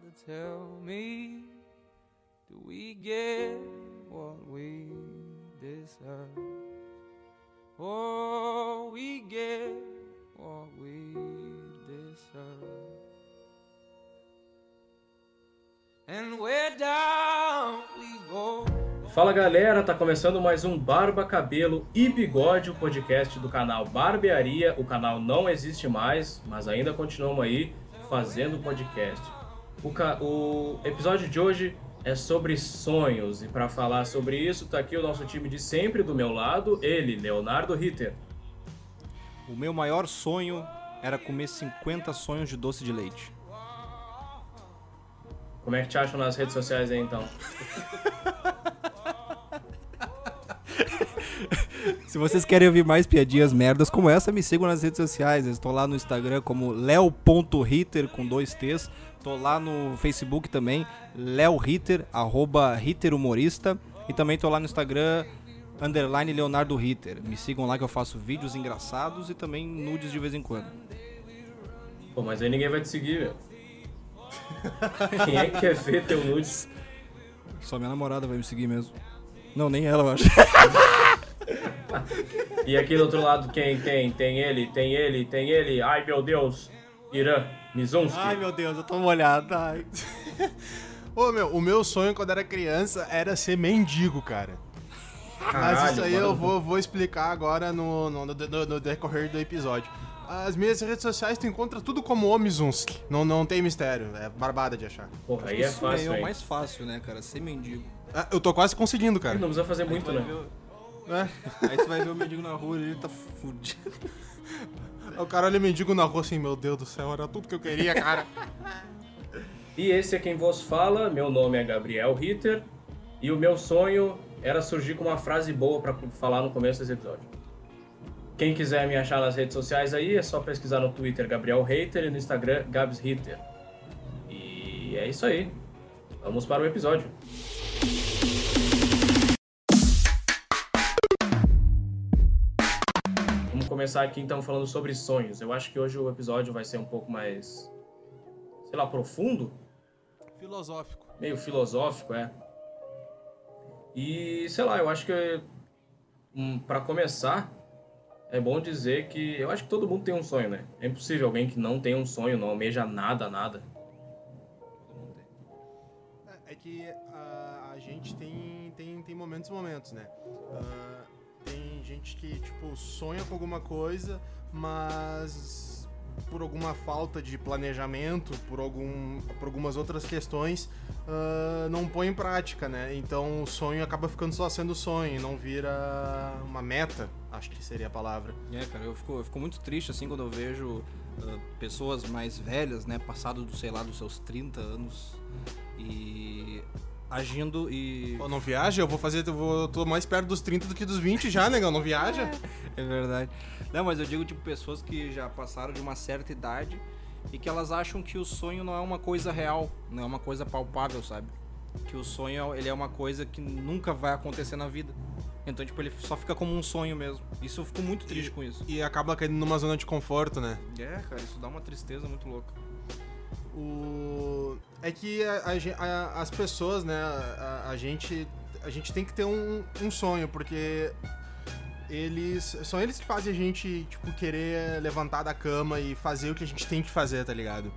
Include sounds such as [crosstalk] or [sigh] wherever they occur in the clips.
Father, tell me, do we get what we deserve? Oh, we get what we deserve. And where down we go. Fala galera, tá começando mais um Barba, Cabelo e Bigode, o podcast do canal Barbearia. O canal não existe mais, mas ainda continuamos aí fazendo podcast. O, o episódio de hoje é sobre sonhos e para falar sobre isso tá aqui o nosso time de sempre do meu lado, ele, Leonardo Ritter. O meu maior sonho era comer 50 sonhos de doce de leite. Como é que te acham nas redes sociais aí então? [laughs] Se vocês querem ouvir mais piadinhas merdas como essa, me sigam nas redes sociais. Eu estou lá no Instagram como leo.ritter com dois T's. Tô lá no Facebook também, Léo Ritter, arroba Ritter Humorista. E também tô lá no Instagram, underline Leonardo Ritter. Me sigam lá que eu faço vídeos engraçados e também nudes de vez em quando. Pô, mas aí ninguém vai te seguir, meu. [laughs] Quem é que quer ver teu nudes? Só minha namorada vai me seguir mesmo. Não, nem ela, eu acho. E aqui do outro lado quem tem? Tem ele, tem ele, tem ele. Ai meu Deus, Irã Mizunski. Ai meu Deus, eu tô molhado. Ai. [laughs] Ô, meu, o meu sonho quando era criança era ser mendigo, cara. Mas Caralho, isso aí eu vou, vou explicar agora no, no, no- no- no decorrer do episódio. As minhas redes sociais tu encontra tudo como Omizunski. Não, não tem mistério, é barbada de achar. Porra, aí é Isso fácil, é o mais fácil, né, cara? Ser mendigo. Ah, eu tô quase conseguindo, cara. Não precisa fazer muito, né? É. Aí tu vai ver o mendigo na rua e ele tá fudido. [laughs] O cara olha mendigo na rua assim, meu Deus do céu, era tudo que eu queria, cara. E esse é quem vos fala. Meu nome é Gabriel Ritter. E o meu sonho era surgir com uma frase boa pra falar no começo desse episódio. Quem quiser me achar nas redes sociais aí, é só pesquisar no Twitter Gabriel Hater e no Instagram Gabs Ritter. E é isso aí. Vamos para o episódio. Começar aqui então falando sobre sonhos. Eu acho que hoje o episódio vai ser um pouco mais, sei lá, profundo, Filosófico. meio filosófico, é. E sei lá, eu acho que um, para começar é bom dizer que eu acho que todo mundo tem um sonho, né? É impossível alguém que não tem um sonho, não almeja nada, nada. É, é que ah, a gente tem, tem, tem momentos e momentos, né? Tem gente que, tipo, sonha com alguma coisa, mas por alguma falta de planejamento, por, algum, por algumas outras questões, ah, não põe em prática, né? Então o sonho acaba ficando só sendo sonho, não vira uma meta, acho que seria a palavra. É, cara, eu fico, eu fico muito triste assim quando eu vejo ah, pessoas mais velhas, né, passado do, sei lá, dos seus 30 anos e agindo e Pô, não viaja? Eu vou fazer, eu vou, tô mais perto dos 30 do que dos 20 já, negão, não viaja? É verdade. Não, mas eu digo, tipo, pessoas que já passaram de uma certa idade e que elas acham que o sonho não é uma coisa real, não é uma coisa palpável, sabe? Que o sonho, ele é uma coisa que nunca vai acontecer na vida. Então, tipo, ele só fica como um sonho mesmo. Isso eu fico muito triste com isso. E acaba caindo numa zona de conforto, né? É, cara, isso dá uma tristeza muito louca. O... É que a- a as pessoas, né, a, a gente, a gente tem que ter um, um sonho, porque eles são eles que fazem a gente, tipo, querer levantar da cama e fazer o que a gente tem que fazer, tá ligado?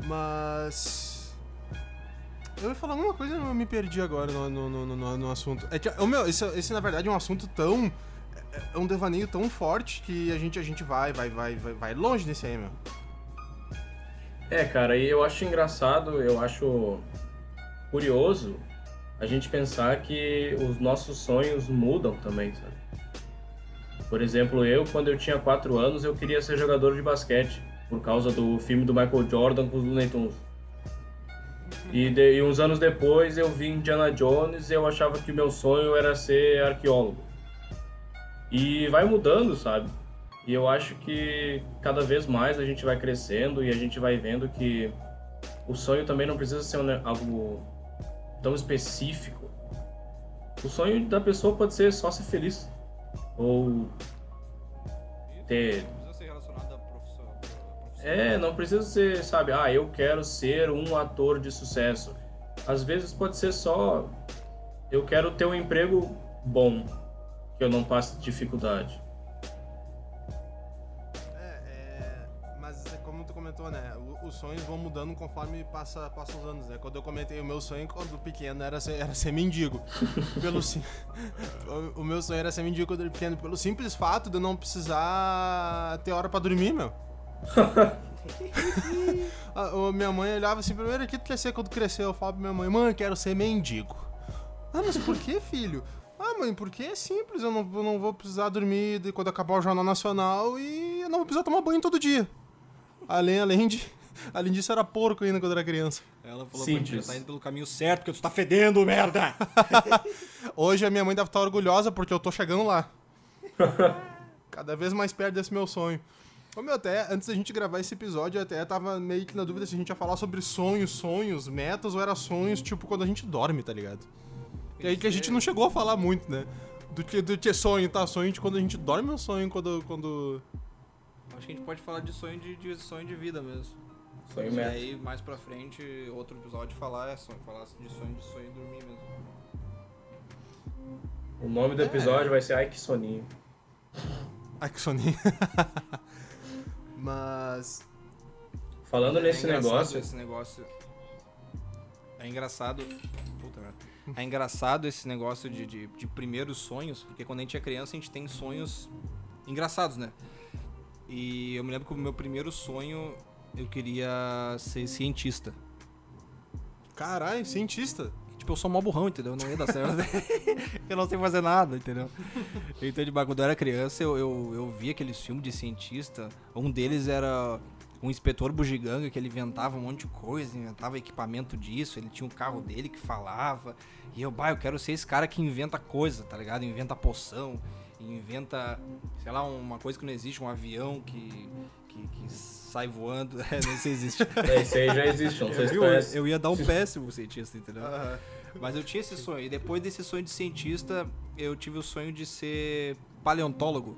Mas... Eu ia falar uma coisa eu me perdi agora no, no, no, no- no assunto. É que, o meu, esse, esse, na verdade, é um assunto tão... É um devaneio tão forte que a gente, a gente vai, vai, vai, vai, vai longe desse aí, meu. É, cara, e eu acho engraçado, eu acho curioso a gente pensar que os nossos sonhos mudam também, sabe? Por exemplo, eu, quando eu tinha 4 anos, eu queria ser jogador de basquete, por causa do filme do Michael Jordan com os Looney Tunes. E, de- e uns anos depois eu vi Indiana Jones e eu achava que o meu sonho era ser arqueólogo. E vai mudando, sabe? E eu acho que cada vez mais a gente vai crescendo e a gente vai vendo que o sonho também não precisa ser algo tão específico. O sonho da pessoa pode ser só ser feliz. Ou ter. É, não precisa ser, sabe, ah, eu quero ser um ator de sucesso. Às vezes pode ser só eu quero ter um emprego bom, que eu não passe dificuldade. Os sonhos vão mudando conforme passa, passa os anos, né? Quando eu comentei o meu sonho quando pequeno era ser, era ser mendigo. [laughs] Pelo o, meu sonho era ser mendigo quando eu era pequeno, pelo simples fato de eu não precisar ter hora pra dormir, meu. [laughs] A- o- minha mãe olhava assim, primeiro, o que tu quer ser quando crescer? Eu falo pra minha mãe, mãe, quero ser mendigo. Ah, mas por que, filho? Ah, mãe, porque é simples, eu não, eu não vou precisar dormir de- quando acabar o Jornal Nacional e eu não vou precisar tomar banho todo dia. Além, além, de, [laughs] além disso, era porco ainda quando era criança. Ela falou pra ti, Simples. já tá indo pelo caminho certo, porque tu tá fedendo, merda! [laughs] Hoje a minha mãe deve estar orgulhosa porque eu tô chegando lá. [laughs] Cada vez mais perto desse meu sonho. Ô, meu, até antes da gente gravar esse episódio, eu até tava meio que na dúvida se a gente ia falar sobre sonhos, sonhos, metas, ou era sonhos, tipo, quando a gente dorme, tá ligado? E aí que a gente não chegou a falar muito, né? Do que, do que sonho, tá? Sonho de quando a gente dorme ou sonho quando. quando... Acho que a gente pode falar de sonho de, de sonho de vida mesmo. Sonho e meta. aí, mais pra frente, outro episódio falar é sonho, falar de sonho de sonho e dormir mesmo. O nome do episódio vai ser Ai que soninho. Ai, que soninho. [laughs] Mas. Falando nesse é engraçado negócio, Esse negócio. É engraçado. Puta merda. É engraçado esse negócio de, de, de primeiros sonhos, porque quando a gente é criança a gente tem sonhos engraçados, né? E eu me lembro que o meu primeiro sonho eu queria ser cientista. Caralho, cientista. Tipo, eu sou mó burrão, entendeu? Não ia dar certo. [laughs] [laughs] eu não sei fazer nada, entendeu? Então, de quando eu era criança, eu, eu, eu via aqueles filmes de cientista. Um deles era um inspetor bugiganga que ele inventava um monte de coisa, inventava equipamento disso, ele tinha um carro dele que falava. E eu, bah, eu quero ser esse cara que inventa coisa, tá ligado? Inventa poção, inventa, sei lá, uma coisa que não existe, um avião que, que, que sai voando. [laughs] É, não sei se existe. [laughs] esse aí já existe, não sei se conhece. Eu ia dar um péssimo cientista, entendeu? Aham. Mas eu tinha esse sonho. E depois desse sonho de cientista, eu tive o sonho de ser paleontólogo.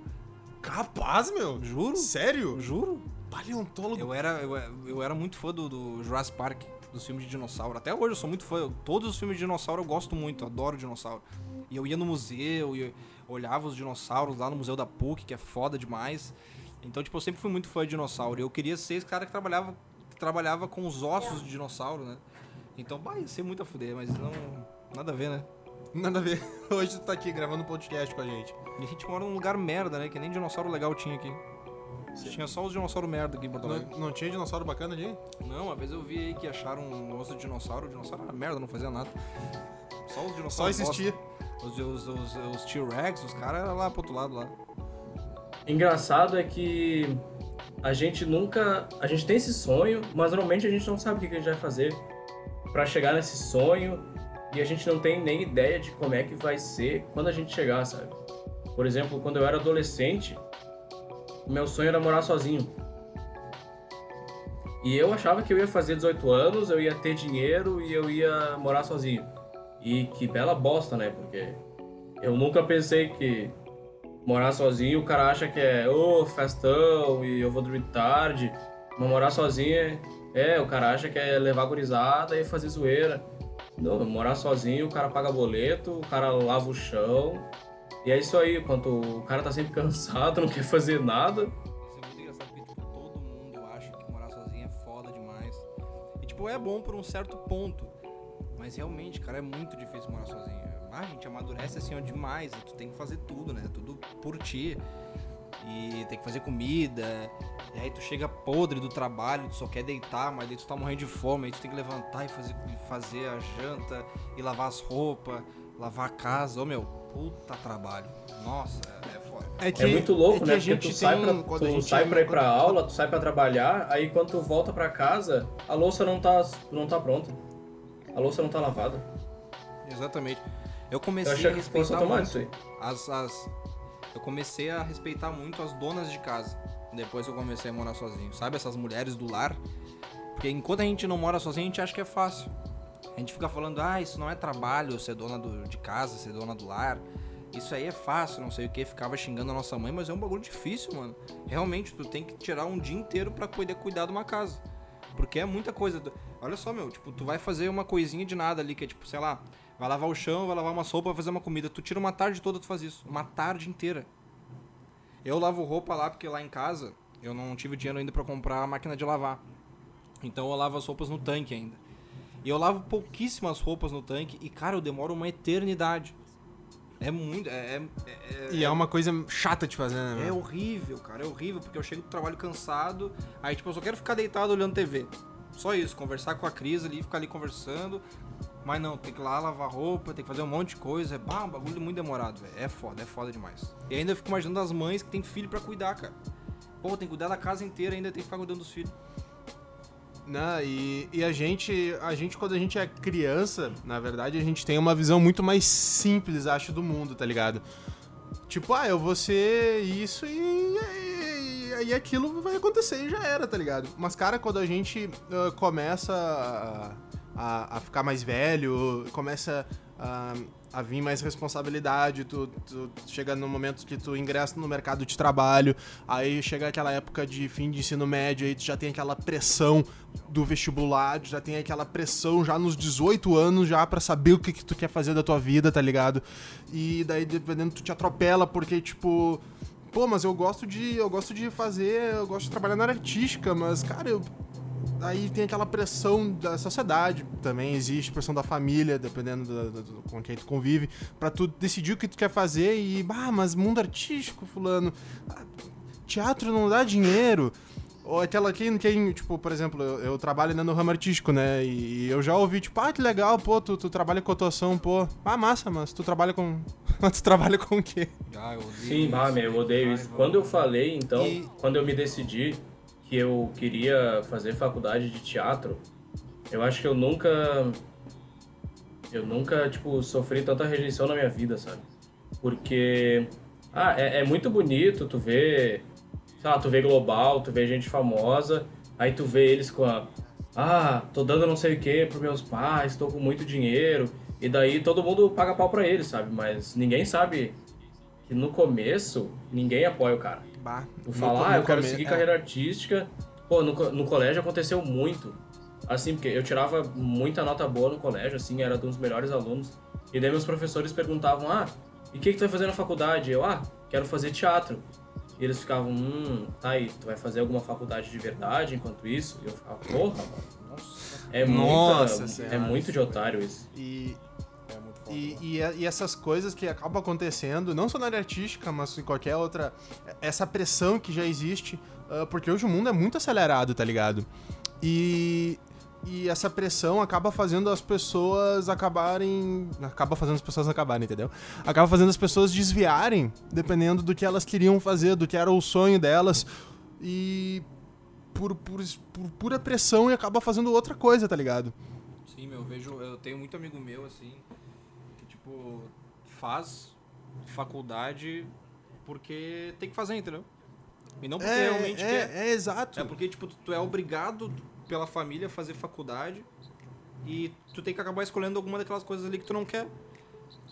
Capaz, meu? Juro? Sério? Juro. Paleontólogo. Eu era, eu, eu era muito fã do, do Jurassic Park, dos filmes de dinossauro. Até hoje eu sou muito fã. Eu- Todos os filmes de dinossauro eu gosto muito, adoro dinossauro. E eu ia no museu, e eu olhava os dinossauros lá no Museu da PUC, que é foda demais. Então, tipo, eu sempre fui muito fã de dinossauro. E eu queria ser esse cara que trabalhava, que trabalhava com os ossos de dinossauro, né? Então, bah, ia ser muito a fuder, mas não. Nada a ver, né? [laughs] Nada a ver. Hoje tu tá aqui gravando um podcast com a gente. E a gente mora num lugar merda, né? Que nem dinossauro legal tinha aqui. Tinha só os dinossauros merda aqui em Porto Alegre. Não, não tinha dinossauro bacana ali? Não, uma vez eu vi aí que acharam um osso de dinossauro. O dinossauro era merda, não fazia nada. Só os Só dinossauros. existia. bosta. Os, os, os, os T-Rex, os caras eram lá pro outro lado lá. Engraçado é que a gente nunca. A gente tem esse sonho, mas normalmente a gente não sabe o que a gente vai fazer pra chegar nesse sonho e a gente não tem nem ideia de como é que vai ser quando a gente chegar, sabe? Por exemplo, quando eu era adolescente, meu sonho era morar sozinho. E eu achava que eu ia fazer 18 anos, eu ia ter dinheiro e eu ia morar sozinho. E que bela bosta, né? Porque eu nunca pensei que morar sozinho, o cara acha que é, ô, festão e eu vou dormir tarde. Mas morar sozinho é, é, o cara acha que é levar gurizada e fazer zoeira. Não, morar sozinho, o cara paga boleto, o cara lava o chão. E é isso aí, enquanto o cara tá sempre [laughs] cansado, não quer fazer nada. Isso é muito engraçado porque, tipo, todo mundo acha que morar sozinho é foda demais. E, tipo, é bom por um certo ponto. Mas realmente, cara, é muito difícil morar sozinho. Ah, a gente amadurece assim, ó, demais. Tu tem que fazer tudo, né? Tudo por ti. E tem que fazer comida. E aí tu chega podre do trabalho, tu só quer deitar, mas daí tu tá morrendo de fome. Aí tu tem que levantar e fazer, fazer a janta, e lavar as roupas, lavar a casa. Ô, meu, puta trabalho. Nossa, é foda. É muito louco, que né? a Porque gente tu sai, pra, quando tu a gente sai pra ir pra quando- aula, tu sai pra trabalhar, aí quando tu volta pra casa, a louça não tá, não tá pronta. A louça não tá lavada. Exatamente. Eu Eu comecei achei a respeitar muito as, as... Eu comecei a respeitar muito as donas de casa. Depois eu comecei a morar sozinho. Sabe essas mulheres do lar? Porque enquanto a gente não mora sozinho, a gente acha que é fácil. A gente fica falando, ah, isso não é trabalho, ser dona do- de casa, ser dona do lar. isso aí é fácil, não sei o que, ficava xingando a nossa mãe, mas é um bagulho difícil, mano. Realmente, tu tem que tirar um dia inteiro pra poder cuidar de uma casa. Porque é muita coisa. Olha só, meu, tipo, tu vai fazer uma coisinha de nada ali, que é tipo, sei lá, vai lavar o chão, vai lavar uma sopa, vai fazer uma comida. Tu tira uma tarde toda, tu faz isso. Uma tarde inteira. Eu lavo roupa lá, porque lá em casa eu não tive dinheiro ainda pra comprar a máquina de lavar. Então eu lavo as roupas no tanque ainda. E eu lavo pouquíssimas roupas no tanque e, cara, eu demoro uma eternidade. É muito. É, é, é- E é uma coisa chata de fazer, né? é meu? horrível, cara, é horrível, porque eu chego do trabalho cansado, aí tipo, eu só quero ficar deitado olhando TV. Só isso, conversar com a Cris ali, ficar ali conversando. Mas não, tem que ir lá lavar roupa, tem que fazer um monte de coisa. É bah, um bagulho muito demorado, velho. É foda, é foda demais. E ainda eu fico imaginando as mães que tem filho pra cuidar, cara. Pô, tem que cuidar da casa inteira, ainda tem que ficar cuidando dos filhos. Né? E, e a gente, a gente, quando a gente é criança, na verdade, a gente tem uma visão muito mais simples, acho, do mundo, tá ligado? Tipo, ah, eu vou ser isso e, e, aquilo vai acontecer e já era, tá ligado? Mas, cara, quando a gente ah, começa a, a, ficar mais velho, começa a, a vir mais responsabilidade, tu, tu chega no momento que tu ingressa no mercado de trabalho, aí chega aquela época de fim de ensino médio, aí tu já tem aquela pressão do vestibular, já tem aquela pressão já nos 18 anos já pra saber o que, que tu quer fazer da tua vida, tá ligado? E daí dependendo tu te atropela porque tipo, pô, mas eu gosto de eu gosto de fazer, eu gosto de trabalhar na artística, mas cara, eu Aí tem aquela pressão da sociedade, também existe pressão da família, dependendo do, do- do- com quem tu convive, pra tu decidir o que tu quer fazer e, ah, mas mundo artístico, fulano, ah, teatro não dá dinheiro. Ou aquela quem, quem tipo, por exemplo, eu, eu trabalho ainda no ramo artístico, né? E, eu já ouvi, tipo, ah, que legal, pô, tu, tu trabalha com atuação, pô. Ah, massa, mas tu trabalha com. [laughs] tu trabalha com o quê? Ah, eu odeio Sim, bah, meu, eu odeio isso. Quando eu falei, então, E- quando eu me decidi que eu queria fazer faculdade de teatro, eu acho que eu nunca. Eu nunca, tipo, sofri tanta rejeição na minha vida, sabe? Porque. Ah, é, é muito bonito tu ver. Sei lá, tu vê global, tu vê gente famosa, aí tu vê eles com a. Ah, tô dando não sei o que pros meus pais, tô com muito dinheiro. E daí todo mundo paga pau pra eles, sabe? Mas ninguém sabe que no começo ninguém apoia o cara. Bah, Tu fala, ah, eu quero seguir é. carreira artística. Pô, no, no colégio aconteceu muito. Assim, porque eu tirava muita nota boa no colégio, assim, era um dos melhores alunos. E daí meus professores perguntavam, ah, e o que, que tu vai fazer na faculdade? Eu, ah, quero fazer teatro. E eles ficavam, hum, tá aí, tu vai fazer alguma faculdade de verdade enquanto isso? E eu ficava, porra, mano. É, Nossa muita, Senhora. é muito de otário isso. E. E, e, e essas coisas que acabam acontecendo, não só na área artística, mas em qualquer outra. Essa pressão que já existe, ah, porque hoje o mundo é muito acelerado, tá ligado? E, e essa pressão acaba fazendo as pessoas acabarem. Acaba fazendo as pessoas acabarem, entendeu? Acaba fazendo as pessoas desviarem, dependendo do que elas queriam fazer, do que era o sonho delas. E. Por, por, por pura pressão e acaba fazendo outra coisa, tá ligado? Sim, meu, eu vejo, eu tenho muito amigo meu, assim, tipo, faz faculdade porque tem que fazer, entendeu? E não porque É, realmente é, quer. é exato. É porque, tipo, tu, é obrigado pela família a fazer faculdade e tu tem que acabar escolhendo alguma daquelas coisas ali que tu não quer.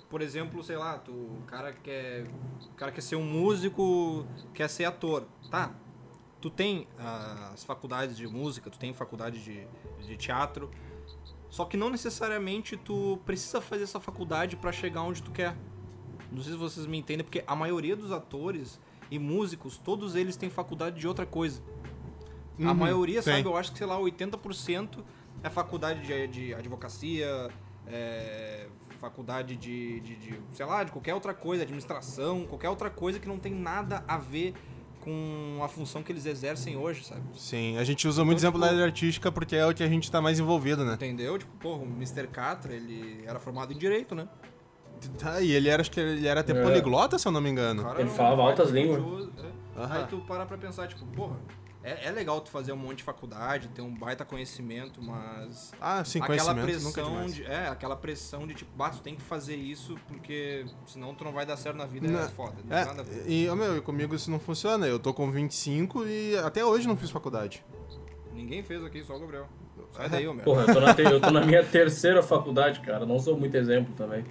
Por exemplo, sei lá, tu, o cara quer, o cara quer ser um músico, quer ser ator. Tá, tu tem as faculdades de música, tu tem faculdade de, de teatro, só que não necessariamente tu precisa fazer essa faculdade pra chegar onde tu quer. Não sei se vocês me entendem, porque a maioria dos atores e músicos, todos eles têm faculdade de outra coisa. A Uhum, maioria, tem. sabe, eu acho que, sei lá, 80% é faculdade de, de advocacia, é, faculdade de, de, de, sei lá, de qualquer outra coisa, administração, qualquer outra coisa que não tem nada a ver com a função que eles exercem hoje, sabe? Sim, a gente usa muito Então, exemplo tipo- da área artística porque é o que a gente tá mais envolvido, né? Entendeu? Tipo, porra, o Mr. Catra, ele era formado em Direito, né? Tá, e ele era, acho que ele era até É. poliglota, se eu não me engano. Cara, Ele falava altas línguas. estudioso, é. Aí tu para pra pensar, tipo, porra, é, é legal tu fazer um monte de faculdade, ter um baita conhecimento, mas Ah, sim, aquela conhecimento nunca é pressão demais. de, é, aquela pressão de tipo, bah, tu tem que fazer isso porque senão tu não vai dar certo na vida, Não, é foda. Não tem nada a É, ver. e, meu, e comigo isso não funciona. Eu tô com 25 e até hoje não fiz faculdade. Ninguém fez aqui, só o Gabriel. Sai daí, ô meu. Porra, eu tô, na te- eu tô na minha terceira faculdade, cara. Não sou muito exemplo também.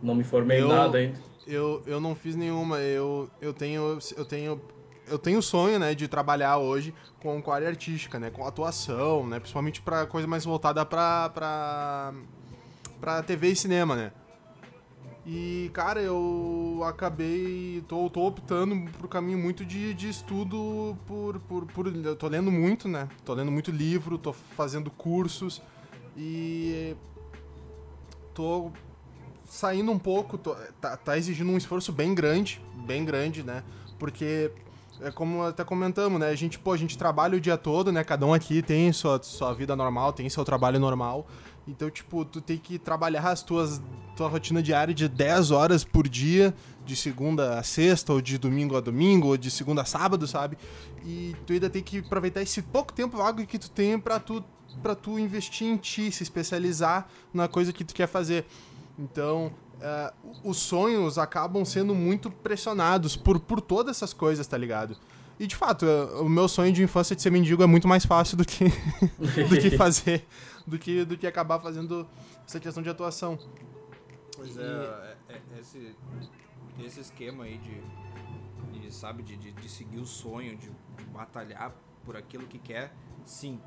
Não me formei Eu- em nada ainda. Eu, eu não fiz nenhuma. Eu, eu tenho. Eu tenho. Eu tenho sonho, né, de trabalhar hoje com, área artística, né, com atuação, né, principalmente pra coisa mais voltada pra, pra, pra TV e cinema, né. E, cara, eu acabei. tô, tô optando por caminho muito de, de estudo por, por, por. Eu tô lendo muito, né? Tô lendo muito livro, tô fazendo cursos e. tô saindo um pouco, tô- tá, tá exigindo um esforço bem grande, bem grande, né? Porque é como até comentamos, né? A gente, pô, a gente trabalha o dia todo, né? Cada um aqui tem sua, sua vida normal, tem seu trabalho normal. Então, tipo, tu tem que trabalhar as tuas tua rotina diária de 10 horas por dia, de segunda a sexta, ou de domingo a domingo, ou de segunda a sábado, sabe? E tu ainda tem que aproveitar esse pouco tempo vago que tu tem pra tu, pra tu investir em ti, se especializar na coisa que tu quer fazer. Então, é, os sonhos acabam sendo muito pressionados por, por todas essas coisas, tá ligado? E de fato, o meu sonho de infância de ser mendigo é muito mais fácil do que, [laughs] do que [laughs] fazer, do que, do que acabar fazendo essa questão de atuação. Pois é, é- é- esse, esse esquema aí de, de, sabe, de, de, de seguir o sonho, de, de batalhar por aquilo que quer, sim.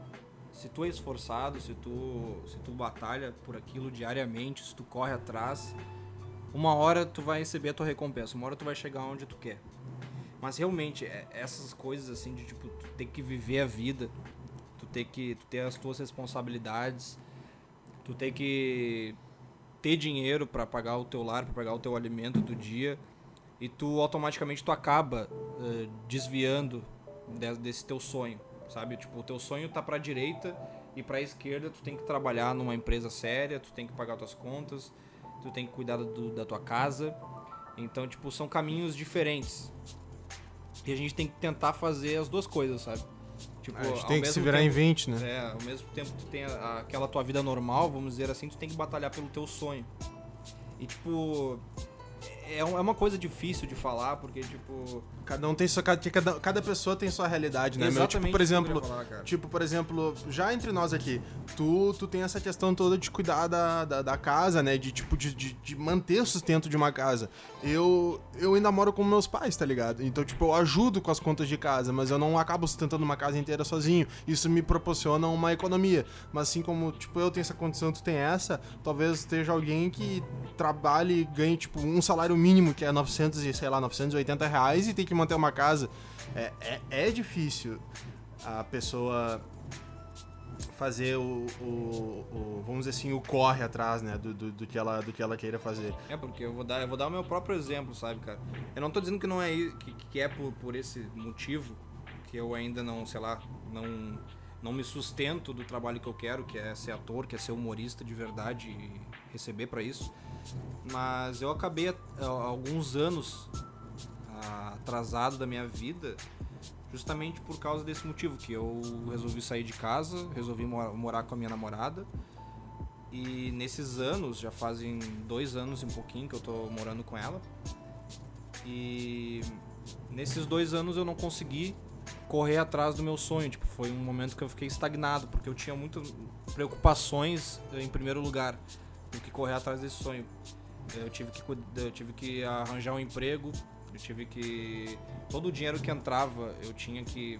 Se tu é esforçado, se tu, se tu batalha por aquilo diariamente, se tu corre atrás, uma hora tu vai receber a tua recompensa, uma hora tu vai chegar onde tu quer. Mas realmente, é- essas coisas assim de tipo, tu ter que viver a vida, tu ter que tu ter as tuas responsabilidades, tu ter que ter dinheiro pra pagar o teu lar, pra pagar o teu alimento do dia, e tu automaticamente tu acaba eh, desviando de- desse teu sonho, sabe? Tipo, o teu sonho tá pra direita e pra esquerda tu tem que trabalhar numa empresa séria, tu tem que pagar tuas contas, tu tem que cuidar do- da tua casa. Então, tipo, são caminhos diferentes. E a gente tem que tentar fazer as duas coisas, sabe? Tipo, A gente tem que se virar em tempo- 20, né? é, ao mesmo tempo que tu tem aquela tua vida normal, vamos dizer assim, tu tem que batalhar pelo teu sonho. E tipo, é, é uma coisa difícil de falar, porque tipo... Cada um tem sua. Cada, cada, pessoa tem sua realidade, né? meu? Tipo, por exemplo, falar. Tipo, por exemplo, já entre nós aqui, tu, tu tem essa questão toda de cuidar da, da, da casa, né? De tipo, de, de, de manter o sustento de uma casa. Eu, eu ainda moro com meus pais, tá ligado? Então, tipo, eu ajudo com as contas de casa, mas eu não acabo sustentando uma casa inteira sozinho. Isso me proporciona uma economia. Mas assim como, tipo, eu tenho essa condição, tu tem essa, talvez esteja alguém que trabalhe e ganhe, tipo, um salário mínimo, que é 900 e, sei lá, 980 reais e tem que manter uma casa. É, é, é difícil a pessoa fazer o, o- o- vamos dizer assim, o corre atrás, né, do, do, do que ela, do que ela queira fazer. É, porque eu vou dar, eu vou dar o meu próprio exemplo, sabe, cara? Eu não tô dizendo que não é que, que é por, por esse motivo que eu ainda não, sei lá, não não me sustento do trabalho que eu quero, que é ser ator, que é ser humorista de verdade e receber pra isso. Mas eu acabei alguns anos ah, atrasado da minha vida justamente por causa desse motivo que eu resolvi sair de casa, resolvi mora- morar com a minha namorada e nesses anos, já fazem dois anos e um pouquinho que eu tô morando com ela. E nesses dois anos eu não consegui correr atrás do meu sonho. Tipo, foi um momento que eu fiquei estagnado, porque eu tinha muitas preocupações eh, em primeiro lugar do que correr atrás desse sonho. Eu tive que, eu tive que arranjar um emprego, eu tive que. Todo o dinheiro que entrava eu tinha que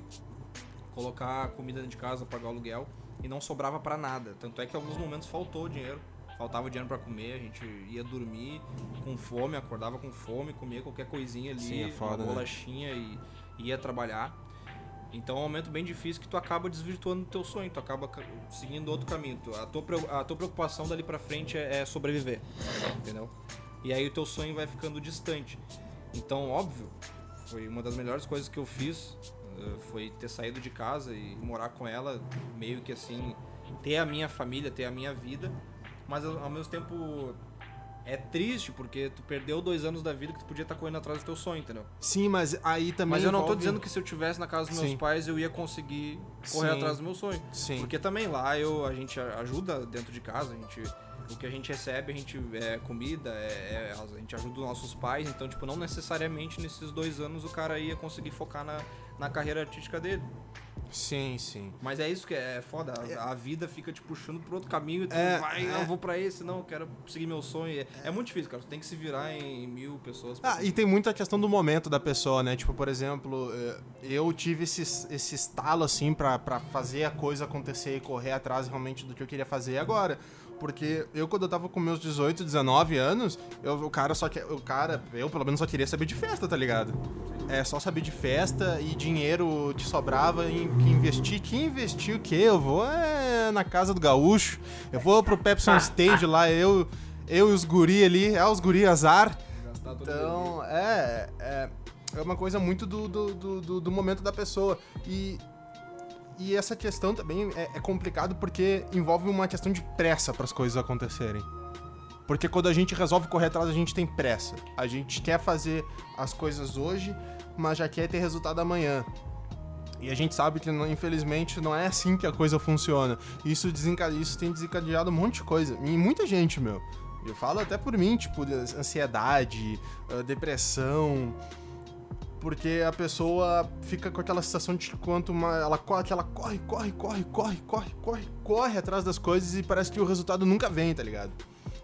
colocar comida dentro de casa, pagar o aluguel e não sobrava pra nada. Tanto é que em alguns momentos faltou dinheiro. Faltava dinheiro pra comer, a gente ia dormir com fome, acordava com fome, comia qualquer coisinha ali, Sim, é foda, uma né? bolachinha e ia trabalhar. Então é um momento bem difícil que tu acaba desvirtuando o teu sonho, tu acaba ca- seguindo outro caminho. A tua, a tua preocupação dali pra frente é, é sobreviver, entendeu? E aí o teu sonho vai ficando distante. Então, óbvio, foi uma das melhores coisas que eu fiz, eh, foi ter saído de casa e morar com ela, meio que assim, ter a minha família, ter a minha vida, mas ao mesmo tempo é triste porque tu perdeu dois anos da vida que tu podia estar correndo atrás do teu sonho, entendeu? Sim, mas aí também Mas eu não tô envolve- dizendo que se eu tivesse na casa dos meus Sim. pais eu ia conseguir correr Sim. atrás do meu sonho. Sim. Porque também lá eu, a gente ajuda dentro de casa, a gente, o que a gente recebe, a gente é comida, é, é- a gente ajuda os nossos pais, então tipo, não necessariamente nesses dois anos o cara ia conseguir focar na, na carreira artística dele. Sim, sim. Mas é isso que é foda. A, a vida fica te puxando pro outro caminho e tu É, vai, é. eu vou pra esse, não, eu quero seguir meu sonho. É, é muito difícil, cara. Tu tem que se virar em mil pessoas. Ah, e tem muita questão do momento da pessoa, né? Tipo, por exemplo, eh, eu tive esse, esse estalo, assim, pra, pra fazer a coisa acontecer e correr atrás realmente do que eu queria fazer agora. Porque eu, quando eu tava com meus 18, 19 anos, eu, o cara só que. O cara, eu pelo menos só queria saber de festa, tá ligado? É só saber de festa e dinheiro te sobrava em que investir. Que investir o quê? Eu vou é, na casa do gaúcho, eu vou pro Pepsi on Stage lá, eu, eu e os guri ali, é os guri azar. Então, é, é. É uma coisa muito do, do, do- do momento da pessoa. E, e essa questão também é, é complicado porque envolve uma questão de pressa para as coisas acontecerem. Porque quando a gente resolve correr atrás, a gente tem pressa. A gente quer fazer as coisas hoje, mas já quer ter resultado amanhã. E a gente sabe que, infelizmente, não é assim que a coisa funciona. Isso. Isso tem desencadeado um monte de coisa. E muita gente, meu. Eu falo até por mim, tipo, de ansiedade, ah, depressão. Porque a pessoa fica com aquela sensação de quanto mais ela corre, que ela corre, corre, corre, corre, corre, corre, corre atrás das coisas e parece que o resultado nunca vem, tá ligado?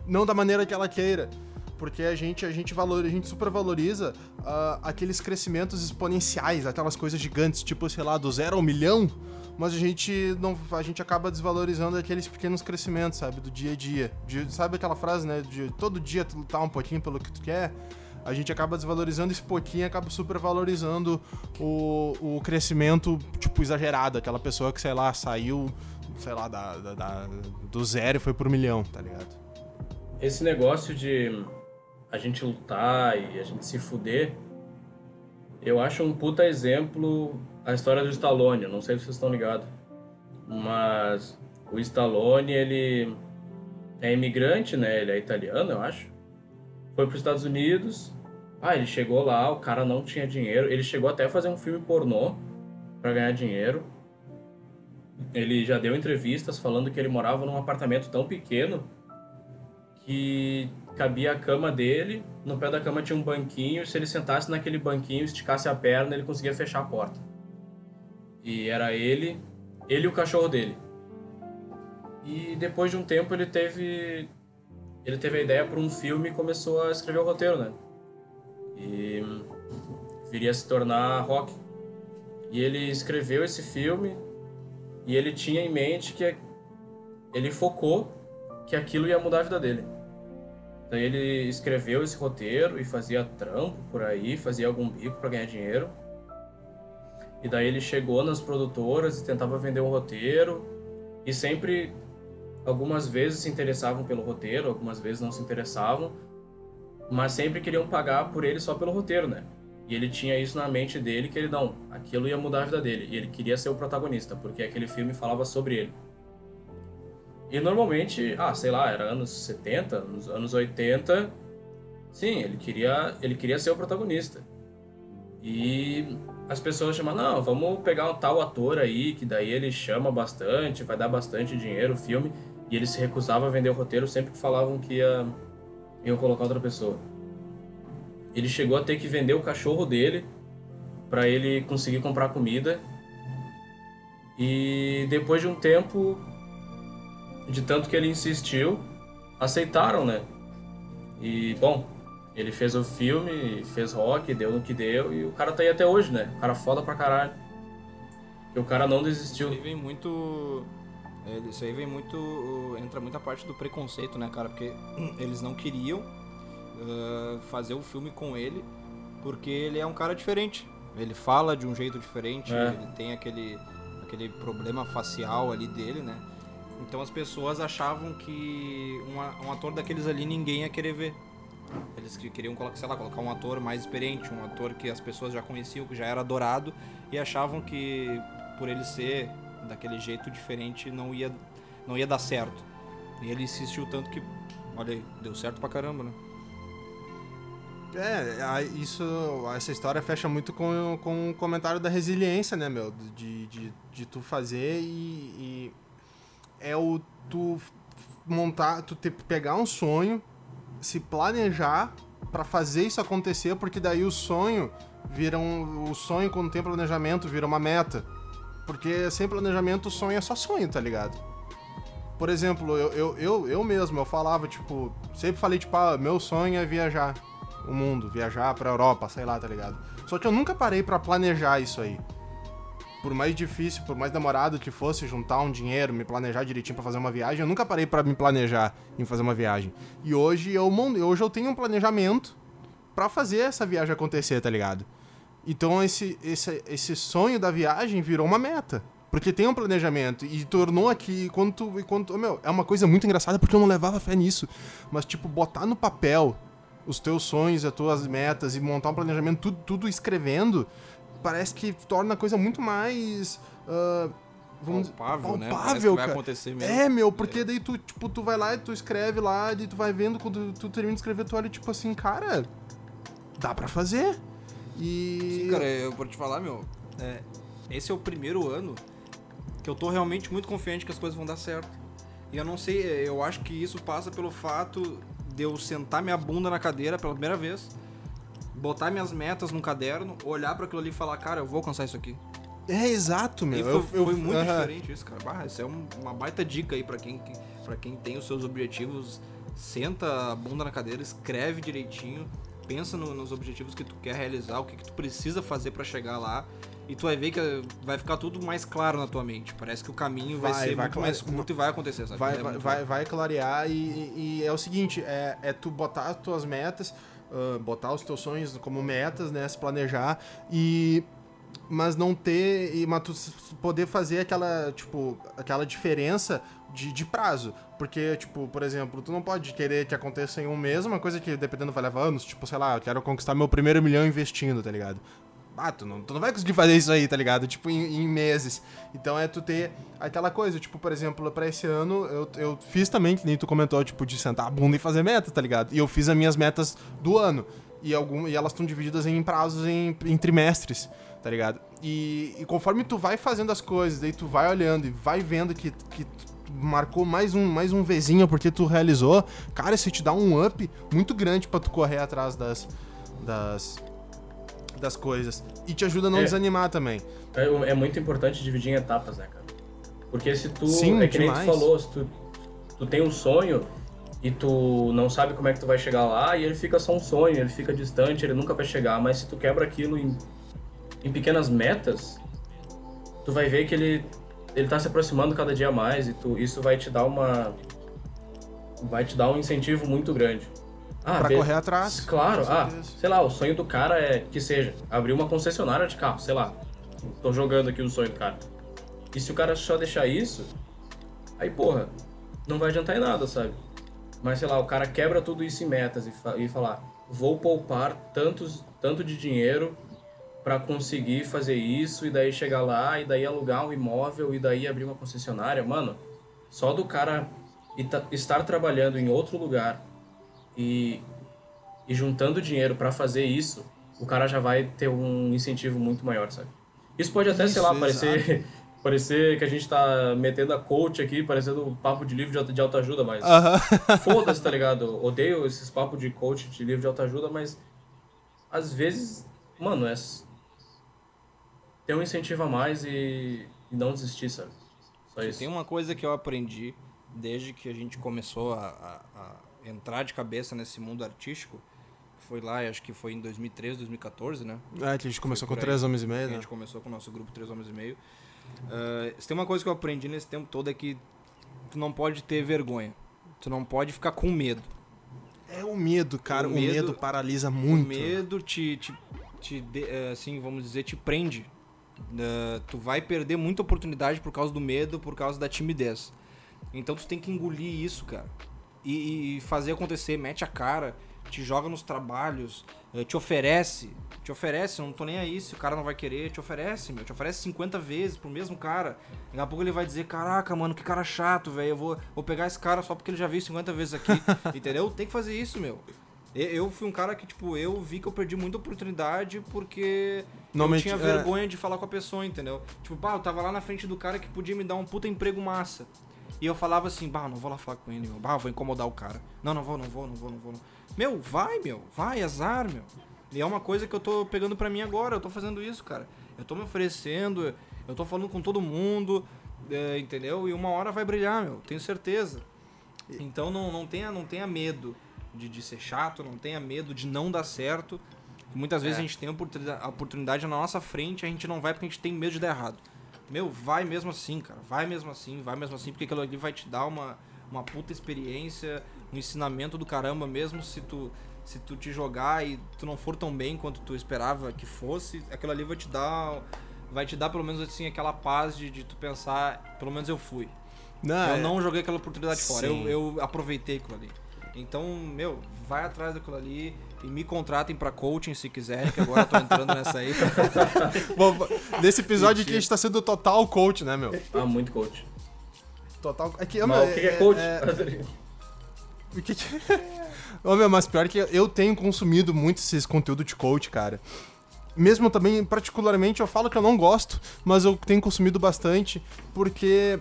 Não da maneira que ela queira. Porque a gente, a gente valor, a gente supervaloriza ah, aqueles crescimentos exponenciais, aquelas coisas gigantes, tipo, sei lá, do zero ao milhão, mas a gente não a gente acaba desvalorizando aqueles pequenos crescimentos, sabe, do dia a dia. De- sabe aquela frase, né, de todo dia tu lutar um pouquinho pelo que tu quer? A gente acaba desvalorizando esse pouquinho acaba supervalorizando o, o crescimento, tipo, exagerado. Aquela pessoa que, sei lá, saiu, sei lá, da, da- da- do zero e foi pro milhão, tá ligado? Esse negócio de a gente lutar e a gente se fuder, eu acho um puta exemplo a história do Stallone. Não sei se vocês estão ligados, mas o Stallone, ele é imigrante, né? Ele é italiano, eu acho. Foi para os Estados Unidos. Ah, ele chegou lá, o cara não tinha dinheiro. Ele chegou até a fazer um filme pornô para ganhar dinheiro. Ele já deu entrevistas falando que ele morava num apartamento tão pequeno que cabia a cama dele, no pé da cama tinha um banquinho, se ele sentasse naquele banquinho, esticasse a perna, ele conseguia fechar a porta. E era ele, ele e o cachorro dele. E depois de um tempo ele teve ele teve a ideia para um filme e começou a escrever o roteiro, né? E viria a se tornar rock. E ele escreveu esse filme e ele tinha em mente que ele focou que aquilo ia mudar a vida dele. Então ele escreveu esse roteiro e fazia trampo por aí, fazia algum bico para ganhar dinheiro. E daí ele chegou nas produtoras e tentava vender um roteiro e sempre algumas vezes se interessavam pelo roteiro, algumas vezes não se interessavam, mas sempre queriam pagar por ele só pelo roteiro, né? E ele tinha isso na mente dele que ele não, aquilo ia mudar a vida dele e ele queria ser o protagonista, porque aquele filme falava sobre ele. E normalmente, ah, sei lá, era anos 70, nos anos 80, sim, ele queria, ele queria ser o protagonista. E as pessoas chamam, não, vamos pegar um tal ator aí, que daí ele chama bastante, vai dar bastante dinheiro o filme, e ele se recusava a vender o roteiro sempre que falavam que ia, iam colocar outra pessoa. Ele chegou a ter que vender o cachorro dele para ele conseguir comprar comida. E depois de um tempo, de tanto que ele insistiu, aceitaram, né? E, bom, ele fez o filme, fez rock, deu no que deu, e o cara tá aí até hoje, né? O cara foda pra caralho. E o cara não Isso desistiu. aí vem muito. é, Isso aí vem muito. Entra muita parte do preconceito, né, cara? Porque [clears throat] eles não queriam ah, fazer o filme com ele porque ele é um cara diferente. Ele fala de um jeito diferente, É. ele tem aquele, aquele problema facial ali dele, né? Então as pessoas achavam que um, um ator daqueles ali ninguém ia querer ver. Eles que- queriam colocar, sei lá, colocar um ator mais experiente, um ator que as pessoas já conheciam, que já era adorado, e achavam que por ele ser daquele jeito diferente não ia, não ia dar certo. E ele insistiu tanto que, olha aí, deu certo pra caramba, né? É, isso, essa história fecha muito com, com o comentário da resiliência, né, meu? De, de, de tu fazer e, e é o tu montar, tu ter, pegar um sonho, se planejar pra fazer isso acontecer, porque daí o sonho vira um, o sonho quando tem planejamento vira uma meta. Porque sem planejamento, sonho é só sonho, tá ligado? Por exemplo, eu, eu, eu, eu mesmo, eu falava, tipo, sempre falei, tipo, ah, meu sonho é viajar o mundo, viajar pra Europa, sei lá, tá ligado? Só que eu nunca parei pra planejar isso aí. Por mais difícil, por mais demorado que fosse juntar um dinheiro, me planejar direitinho pra fazer uma viagem, eu nunca parei pra me planejar em fazer uma viagem. E hoje eu, hoje eu tenho um planejamento pra fazer essa viagem acontecer, tá ligado? Então esse, esse, esse sonho da viagem virou uma meta. Porque tem um planejamento. E tornou aqui, e quando tu- Meu, é uma coisa muito engraçada porque eu não levava fé nisso. Mas, tipo, botar no papel os teus sonhos, as tuas metas e montar um planejamento, tudo, tudo escrevendo, parece que torna a coisa muito mais. ah, vamos dizer, Palpável, né? Que palpável, vai acontecer mesmo. É, meu, porque daí tu, tipo, tu vai lá e tu escreve lá, e tu vai vendo, quando tu termina de escrever, tu olha, tipo assim, cara, dá pra fazer. E. Sim, cara, eu vou te falar, meu. é, esse é o primeiro ano que eu tô realmente muito confiante que as coisas vão dar certo. E eu não sei, é, eu acho que isso passa pelo fato de eu sentar minha bunda na cadeira pela primeira vez, botar minhas metas num caderno, olhar pra aquilo ali e falar, cara, eu vou alcançar isso aqui. É, exato, meu. Foi, Eu- eu- foi muito aham. diferente isso, cara. Bah, isso é um- uma baita dica aí pra quem, pra quem tem os seus objetivos. Senta a bunda na cadeira, escreve direitinho, pensa no- nos objetivos que tu quer realizar, o que, que tu precisa fazer pra chegar lá. E tu vai ver que vai ficar tudo mais claro na tua mente. Parece que o caminho vai, Vai, ser vai muito mais curto e vai acontecer, sabe? Vai, É vai, vai, vai clarear e, e é o seguinte, é, é tu botar as tuas metas, botar os teus sonhos como metas, né, se planejar e mas não ter e mas tu poder fazer aquela tipo aquela diferença de, de prazo. Porque tipo por exemplo tu não pode querer que aconteça em um mês uma coisa que dependendo vai levar anos tipo sei lá eu quero conquistar meu primeiro milhão investindo tá ligado ah, tu não, tu não vai conseguir fazer isso aí, tá ligado? Tipo, em, em meses. Então é tu ter aquela coisa, tipo, por exemplo, pra esse ano, eu, eu fiz também, que nem tu comentou, tipo, de sentar a bunda e fazer meta, tá ligado? E eu fiz as minhas metas do ano. E, algum, e elas estão divididas em prazos em, em trimestres, tá ligado? E, e conforme tu vai fazendo as coisas, daí tu vai olhando e vai vendo que, que marcou mais um, mais um Vzinho porque tu realizou, cara, isso te dá um up muito grande pra tu correr atrás das. das das coisas. E te ajuda a não É. desanimar também. É, é muito importante dividir em etapas, né, cara? Porque se tu. Sim, é que nem demais. tu falou, se tu, tu tem um sonho e tu não sabe como é que tu vai chegar lá, e ele fica só um sonho, ele fica distante, ele nunca vai chegar. Mas se tu quebra aquilo em, em pequenas metas, tu vai ver que ele, ele tá se aproximando cada dia mais e tu, isso vai te dar uma. Vai te dar um incentivo muito grande. Ah, pra vê- correr atrás. Claro, ah, sei lá, o sonho do cara é que seja abrir uma concessionária de carro, sei lá. Tô jogando aqui o sonho do cara. E se o cara só deixar isso, aí porra, não vai adiantar em nada, sabe? Mas sei lá, o cara quebra tudo isso em metas e, fa e falar, vou poupar tantos, tanto de dinheiro pra conseguir fazer isso e daí chegar lá e daí alugar um imóvel e daí abrir uma concessionária, mano. Só do cara estar trabalhando em outro lugar e, e juntando dinheiro pra fazer isso, o cara já vai ter um incentivo muito maior, sabe? Isso pode até, sei lá, Isso, parecer, [laughs] parecer que a gente tá metendo a coach aqui, parecendo um papo de livro de auto- de autoajuda, mas Aham. [laughs] foda-se, tá ligado? Odeio esses papos de coach de livro de autoajuda, mas às vezes, mano, é ter um incentivo a mais e, e não desistir, sabe? Só isso. Tem uma coisa que eu aprendi desde que a gente começou a, a- a entrar de cabeça nesse mundo artístico. Foi lá, acho que foi em 2013, 2014, né? É, que a gente começou com aí. três homens e A meio, né? gente começou com o nosso grupo Três Homens e Meio. Se tem uma coisa que eu aprendi nesse tempo todo é que tu não pode ter vergonha. Tu não pode ficar com medo. É o medo, cara. O O medo, medo- paralisa muito. O medo te, te, te eh, assim, vamos dizer, te prende. Eh, tu vai perder muita oportunidade por causa do medo, por causa da timidez. Então tu tem que engolir isso, cara. E, e fazer acontecer, mete a cara, te joga nos trabalhos, eh, te oferece. Te oferece, eu não tô nem aí se o cara não vai querer, te oferece, meu. Te oferece 50 vezes pro mesmo cara. Daqui a pouco ele vai dizer, caraca, mano, que cara chato, velho. Eu vou, vou pegar esse cara só porque ele já veio 50 vezes aqui. [laughs] Entendeu? Tem que fazer isso, meu. Eu fui um cara que, tipo, eu vi que eu perdi muita oportunidade porque Normalmente, eu tinha é. vergonha de falar com a pessoa, entendeu? Tipo, pá, eu tava lá na frente do cara que podia me dar um puta emprego massa. E eu falava assim, bah, não vou lá falar com ele, meu. Bah, vou incomodar o cara. Não, não vou, não vou, não vou, não vou. Não. Meu, vai, meu. Vai, azar, meu. E é uma coisa que eu tô pegando pra mim agora. Eu tô fazendo isso, cara. Eu tô me oferecendo. Eu tô falando com todo mundo, é, entendeu? E uma hora vai brilhar, meu. Tenho certeza. Então não, não, tenha, não tenha medo de, de ser chato, não tenha medo de não dar certo. Muitas vezes É. a gente tem a oportunidade, na nossa frente, a gente não vai porque a gente tem medo de dar errado. Meu, vai mesmo assim, cara. Vai mesmo assim, vai mesmo assim, porque aquilo ali vai te dar uma, uma puta experiência, um ensinamento do caramba, mesmo se tu, se tu te jogar e tu não for tão bem quanto tu esperava que fosse, aquilo ali vai te dar. Vai te dar pelo menos assim aquela paz de, de tu pensar, pelo menos eu fui. Não, eu é- não joguei aquela oportunidade fora, eu, Sim. eu aproveitei aquilo ali. Então, meu, vai atrás daquilo ali e me contratem pra coaching se quiserem, que agora eu tô entrando nessa aí. [laughs] Bom, Nesse episódio aqui a gente tá sendo total coach, né, meu? Ah, muito coach. Total. É que, Mas o que que é coach? [laughs] O que que... Ô, meu, mas pior que eu tenho consumido muito esses conteúdo de coach, cara. Mesmo também, particularmente, eu falo que eu não gosto, mas eu tenho consumido bastante, porque...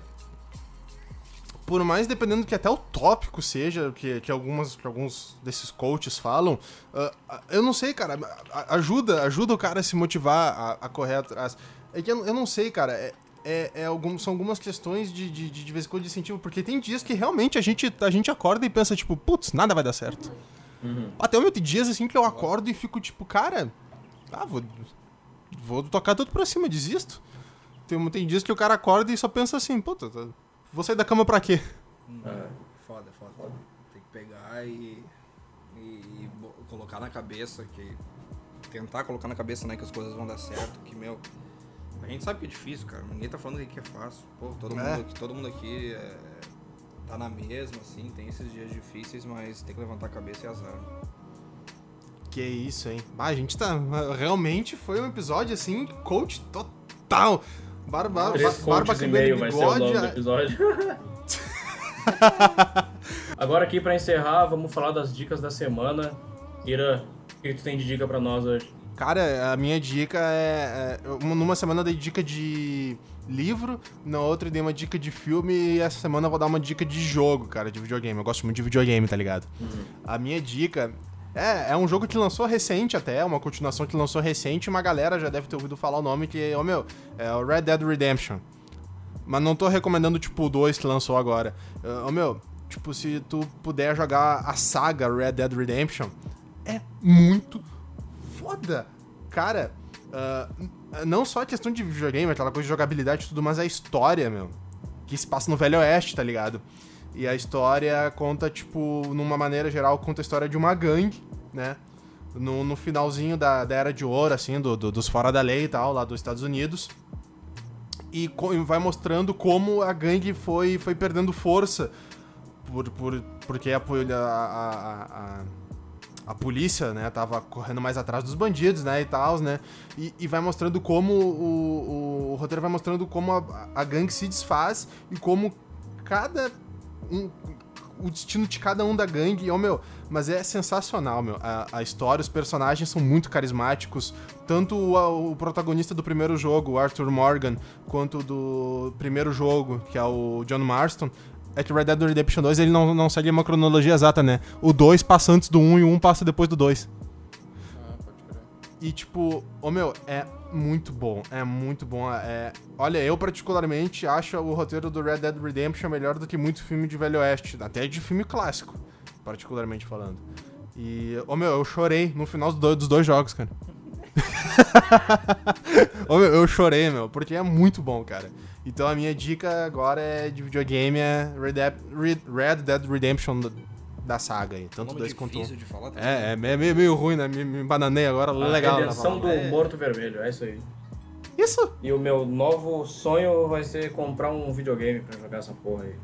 Por mais dependendo que até o tópico seja, que, que, algumas, que alguns desses coaches falam, ah, eu não sei, cara, ajuda, ajuda o cara a se motivar a, a correr atrás. É que eu, eu não sei, cara, é, é, é algum- são algumas questões de, de, de, de vez em quando de incentivo, porque tem dias que realmente a gente, a gente acorda e pensa, tipo, putz, nada vai dar certo. Até o meu tem dias assim que eu acordo e fico tipo, cara, ah, vou, vou tocar tudo pra cima, desisto. Tem, tem dias que o cara acorda e só pensa assim, puta, tá- vou sair da cama pra quê? É. Foda, foda. Tem que pegar e, e, e colocar na cabeça que. Tentar colocar na cabeça, né, que as coisas vão dar certo, que, meu. A gente sabe que é difícil, cara. Ninguém tá falando que é fácil. Pô, todo, É. mundo, aqui, todo mundo aqui é, tá na mesma, assim, tem esses dias difíceis, mas tem que levantar a cabeça e azar. Que isso, hein? Ah, a gente tá. Realmente foi um episódio assim, coach total. Barba, Três ba- barba e meio vai ser o nome do bigode. episódio. [laughs] Agora aqui pra encerrar, vamos falar das dicas da semana. Ira, o que tu tem de dica pra nós hoje? Cara, a minha dica é. é, numa semana eu dei dica de livro, na outra eu dei uma dica de filme e essa semana eu vou dar uma dica de jogo, cara, de videogame. Eu gosto muito de videogame, tá ligado? A minha dica. É, é um jogo que lançou recente até, uma continuação que lançou recente, uma galera já deve ter ouvido falar o nome, que, ô meu, é o Red Dead Redemption. Mas não tô recomendando, tipo, o 2 que lançou agora. Ô meu, tipo, se tu puder jogar a saga Red Dead Redemption, é muito foda. Cara, n- não só a questão de videogame, aquela coisa de jogabilidade e tudo, mas a história, meu. Que se passa no Velho Oeste, tá ligado? E a história conta, tipo, numa maneira geral, conta a história de uma gangue, né? No, no finalzinho da, da Era de Ouro, assim, do, do- dos fora da lei e tal, lá dos Estados Unidos. E vai mostrando como a gangue foi, foi perdendo força por, por, porque a, a, a, a, polícia, né, tava correndo mais atrás dos bandidos, né, e tal, né, e, e vai mostrando como o, o, o roteiro vai mostrando como a gangue se desfaz e como cada um, o destino de cada um da gangue, oh, meu, mas é sensacional, meu, a, a história, os personagens são muito carismáticos, tanto o, o protagonista do primeiro jogo, o Arthur Morgan, quanto do primeiro jogo, que é o John Marston, é que o Red Dead Redemption 2 ele não, não segue uma cronologia exata, né? O 2 passa antes do 1 e o 1 passa depois do 2. Ah, pode crer. E tipo, ô meu, é muito bom, é muito bom. É... Olha, eu particularmente acho o roteiro do Red Dead Redemption melhor do que muito filme de Velho Oeste, até de filme clássico, particularmente falando. E, ô meu, eu chorei no final dos dois, jogos, cara. [laughs] ô meu, eu chorei, meu, porque é muito bom, cara. Então a minha dica agora é de videogame é Red, Red Dead Redemption da- saga aí, tanto dois quanto um. difícil de falar também. É, é meio, meio ruim, né? Me, me bananei agora, A legal. na redenção do palavra. Morto Vermelho, é isso aí. Isso! E o meu novo sonho vai ser comprar um videogame pra jogar essa porra aí.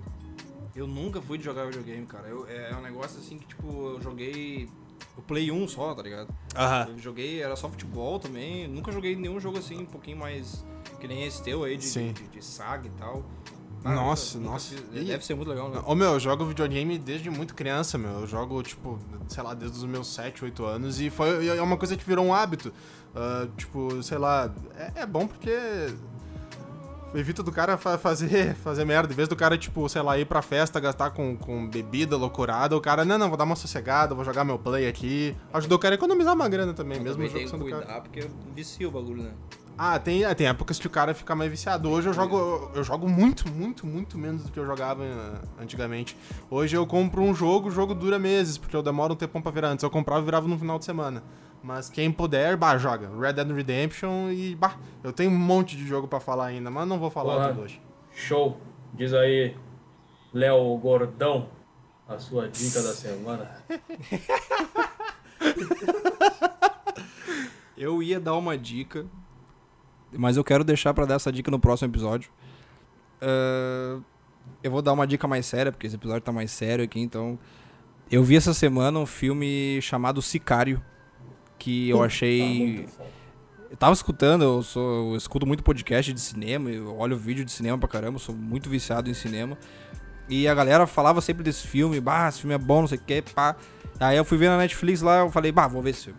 Eu nunca fui de jogar videogame, cara. Eu, é um negócio assim que, tipo, eu joguei o Play 1 só, tá ligado? Aham. Eu joguei, era só futebol também. Nunca joguei nenhum jogo assim, um pouquinho mais. Que nem esse teu aí, de, Sim. de, de saga e tal. Nossa, nunca nossa. fiz- Deve ser muito legal, né? Ô meu, eu jogo videogame desde muito criança, meu. Eu jogo, tipo, sei lá, desde os meus 7, 8 anos. E foi é uma coisa que virou um hábito. Ah, tipo, sei lá, é, é bom porque. Evita do cara fa- fazer, [laughs] fazer merda. Em vez do cara, tipo, sei lá, ir pra festa, gastar com, com bebida loucurada, o cara, não, não, vou dar uma sossegada, vou jogar meu play aqui. Ajudou o cara a economizar uma grana também, mesmo o também jogo tem que cuidar, porque vicia o bagulho, né? Ah, tem, é, tem épocas que o cara fica mais viciado. Hoje eu jogo, eu jogo muito, muito, muito menos do que eu jogava eh, antigamente. Hoje eu compro um jogo, o jogo dura meses, porque eu demoro um tempão pra virar. Antes eu comprava e virava no final de semana. Mas quem puder, bah, joga. Red Dead Redemption e, bah, eu tenho um monte de jogo pra falar ainda, mas não vou falar Porra. tudo hoje. Show. Diz aí, Léo Gordão, a sua dica da semana. [laughs] Eu ia dar uma dica, mas eu quero deixar pra dar essa dica no próximo episódio. Ah, eu vou dar uma dica mais séria, porque esse episódio tá mais sério aqui, então. Eu vi essa semana um filme chamado Sicário, que eu Tá achei. foda. Eu tava escutando, eu, sou, eu escuto muito podcast de cinema, eu olho vídeo de cinema pra caramba, sou muito viciado em cinema. E a galera falava sempre desse filme, bah, esse filme é bom, não sei o que, pá. Aí eu fui ver na Netflix lá, eu falei, bah, vou ver esse filme.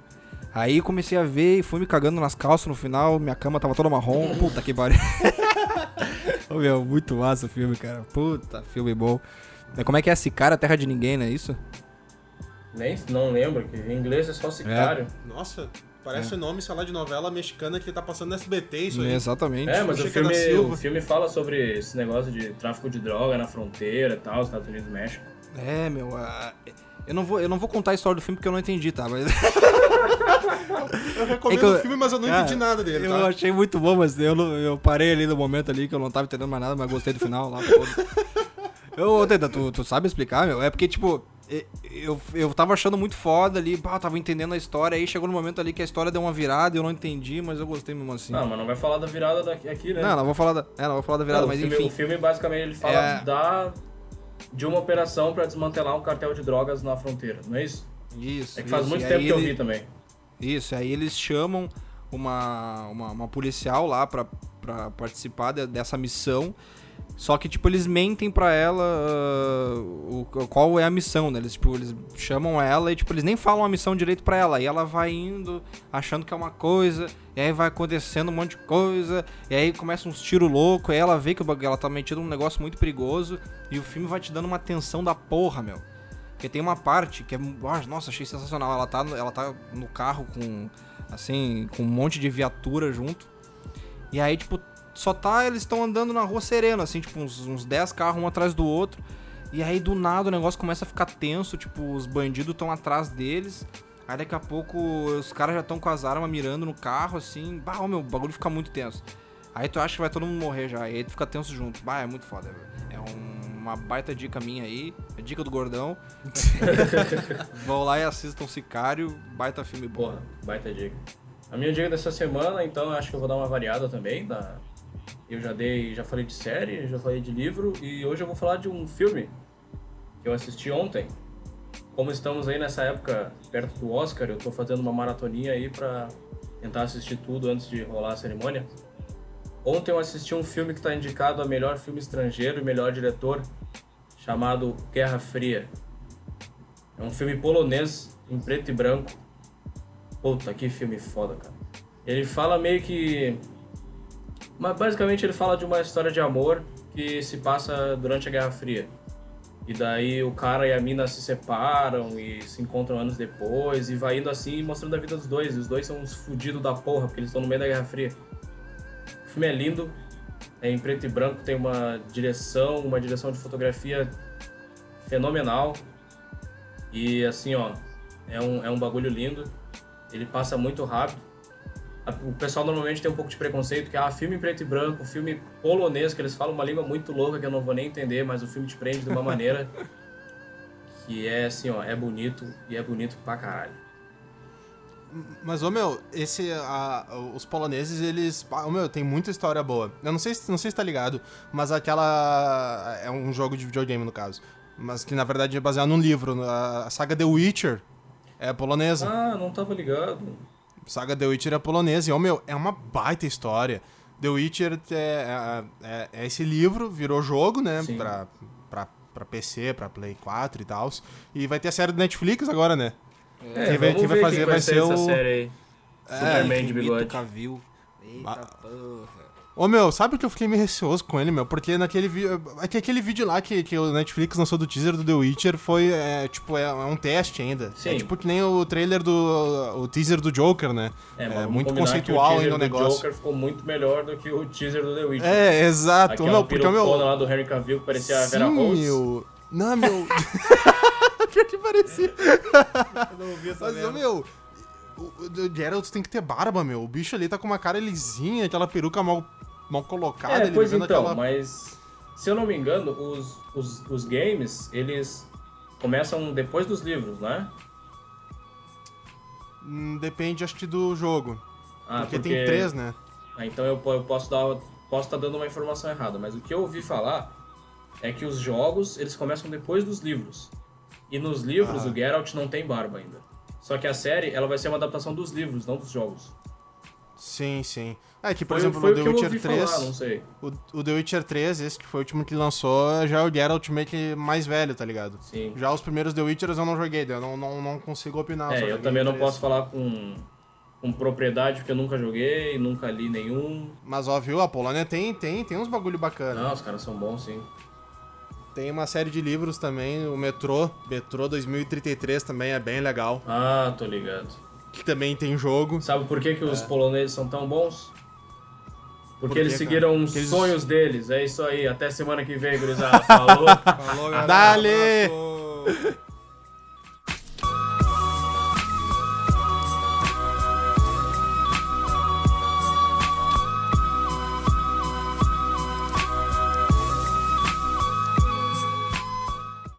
Aí comecei a ver e fui me cagando nas calças no final, minha cama tava toda marrom, [laughs] puta que pariu. [laughs] Ô meu, muito massa o filme, cara. Puta, filme bom. Mas Como é que é esse cara, Terra de Ninguém, não é isso? Nem, não lembro, que em inglês é só sicário. Nossa, parece o nome, sei lá, de novela mexicana que tá passando no SBT, isso aí. Exatamente. É, mas o filme, o filme fala sobre esse negócio de tráfico de droga na fronteira e tal, Estados Unidos e México. É, meu. ah, eu, não vou, eu não vou contar a história do filme porque eu não entendi, tá? Mas. [laughs] Eu recomendo É eu- o filme, mas eu não Cara, entendi nada dele, Eu tá? achei muito bom, mas eu, eu parei ali no momento ali que eu não tava entendendo mais nada, mas gostei do final lá. foda. Eu, Teta, tu, tu sabe explicar, meu? É porque, tipo, eu, eu tava achando muito foda ali, pá, eu tava entendendo a história, aí chegou no momento ali que a história deu uma virada e eu não entendi, mas eu gostei mesmo assim. Não, mas não vai falar da virada daqui, aqui, né? Não, não vou falar da, é, não vou falar da virada, Não, mas o filme, enfim. O filme, basicamente, ele fala É. da, de uma operação pra desmantelar um cartel de drogas na fronteira, não é isso? Isso. É que faz isso. muito tempo que eu ele- vi também. Isso, aí eles chamam uma, uma, uma policial lá pra, pra participar de- dessa missão. Só que, tipo, eles mentem pra ela ah, o, qual é a missão, né? Eles, tipo, eles chamam ela e, tipo, eles nem falam a missão direito pra ela. E ela vai indo, achando que é uma coisa, e aí vai acontecendo um monte de coisa, e aí começa uns tiros loucos, aí ela vê que ela tá metida num negócio muito perigoso, e o filme vai te dando uma tensão da porra, meu. Porque tem uma parte que é. ah, Nossa, achei sensacional. Ela tá, ela tá no carro com. Assim, com um monte de viatura junto. E aí, tipo, só tá. Eles estão andando na rua sereno, assim, tipo, uns, uns 10 carros um atrás do outro. E aí, do nada, o negócio começa a ficar tenso. Tipo, os bandidos estão atrás deles. Aí daqui a pouco os caras já estão com as armas mirando no carro, assim. Bah, meu, o bagulho fica muito tenso. Aí tu acha que vai todo mundo morrer já. E aí tu fica tenso junto. Bah, é muito foda, velho. Uma baita dica minha aí. É dica do gordão. [laughs] Vão lá e assistam Sicário. Baita filme bom. Porra, baita dica. A minha dica dessa semana, então, eu acho que eu vou dar uma variada também. Da... Eu já dei, já falei de série, já falei de livro e hoje eu vou falar de um filme que eu assisti ontem. Como estamos aí nessa época perto do Oscar, eu tô fazendo uma maratoninha aí pra tentar assistir tudo antes de rolar a cerimônia. Ontem eu assisti um filme que tá indicado a melhor filme estrangeiro e melhor diretor, chamado Guerra Fria. É um filme polonês em preto e branco. Puta, que filme foda, cara. Ele fala meio que. Mas basicamente ele fala de uma história de amor que se passa durante a Guerra Fria. E daí o cara e a mina se separam e se encontram anos depois e vai indo assim mostrando a vida dos dois. Os dois são uns fudidos da porra, porque eles estão no meio da Guerra Fria. O filme é lindo, é em preto e branco, tem uma direção, uma direção de fotografia fenomenal. E assim, ó, é um, é um bagulho lindo. Ele passa muito rápido. A- O pessoal normalmente tem um pouco de preconceito, que ah, filme em preto e branco, filme polonês, que eles falam uma língua muito louca que eu não vou nem entender, mas o filme te prende de uma maneira [laughs] que é assim, ó, é bonito e é bonito pra caralho. Mas, ô meu, esse. a- os poloneses, eles. Ô meu, tem muita história boa. Eu não sei, se- não sei se tá ligado, mas aquela. É um jogo de videogame, no caso. Mas que na verdade é baseado num livro. A saga The Witcher é polonesa. Ah, não tava ligado. Saga The Witcher é polonesa. E, ô meu, é uma baita história. The Witcher é, é- é esse livro, virou jogo, né? Sim. Pra, pra, pra PC, pra Play 4 e tal. E vai ter a série do Netflix agora, né? É, Quem vai- quem vai fazer quem vai ser essa o- série aí. É, Superman de bigode. Cavill. Eita porra. Ô meu, sabe que eu fiquei meio receoso com ele, meu? Porque naquele vídeo. É que aquele vídeo lá que, que o Netflix lançou do teaser do The Witcher foi, é, tipo, é, é um teste ainda. Sim. É tipo que nem o trailer do. o teaser do Joker, né? É, É, muito conceitual o ainda teaser o do negócio. Joker ficou muito melhor do que o teaser do The Witcher. É, exato. Aquela meu, porque o meu. lá do Henry Cavill que parecia a Vera Sim, Rose. meu. Não, meu. [laughs] Pior que parecia. Eu não ouvi essa Mas, meu. O, Geralt tem que ter barba, meu. O bicho ali tá com uma cara lisinha, aquela peruca mal, mal colocada. É, ele pois então, aquela... mas se eu não me engano, os, os, os games, eles começam depois dos livros, né? Hum, Depende, acho que, do jogo. Ah, porque, tem três, né? Ah, então eu, eu posso dar posso estar dando uma informação errada, mas o que eu ouvi falar é que os jogos, eles começam depois dos livros. E nos livros Ah. o Geralt não tem barba ainda. Só que a série, ela vai ser uma adaptação dos livros, não dos jogos. Sim, sim. É que, por Foi, exemplo, foi no o The Witcher ouvi 3. falar, o, o The Witcher 3, esse que foi o último que lançou, já é o Geralt meio que mais velho, tá ligado? Sim. Já os primeiros The Witchers eu não joguei, eu não, não, não consigo opinar. É, eu também não posso falar com, com propriedade, porque eu nunca joguei, nunca li nenhum. Mas ó, viu, a Polônia tem, tem, tem uns bagulho bacana. Não, os caras são bons, sim. Tem uma série de livros também, o Metrô, Metrô 2033 também é bem legal, Ah, tô ligado. que também tem jogo. Sabe por que, que os poloneses são tão bons? Porque Por eles cara? seguiram os eles- sonhos deles. É isso aí. Até semana que vem, gurizada. Falou. [laughs] Falou, galera. Dale!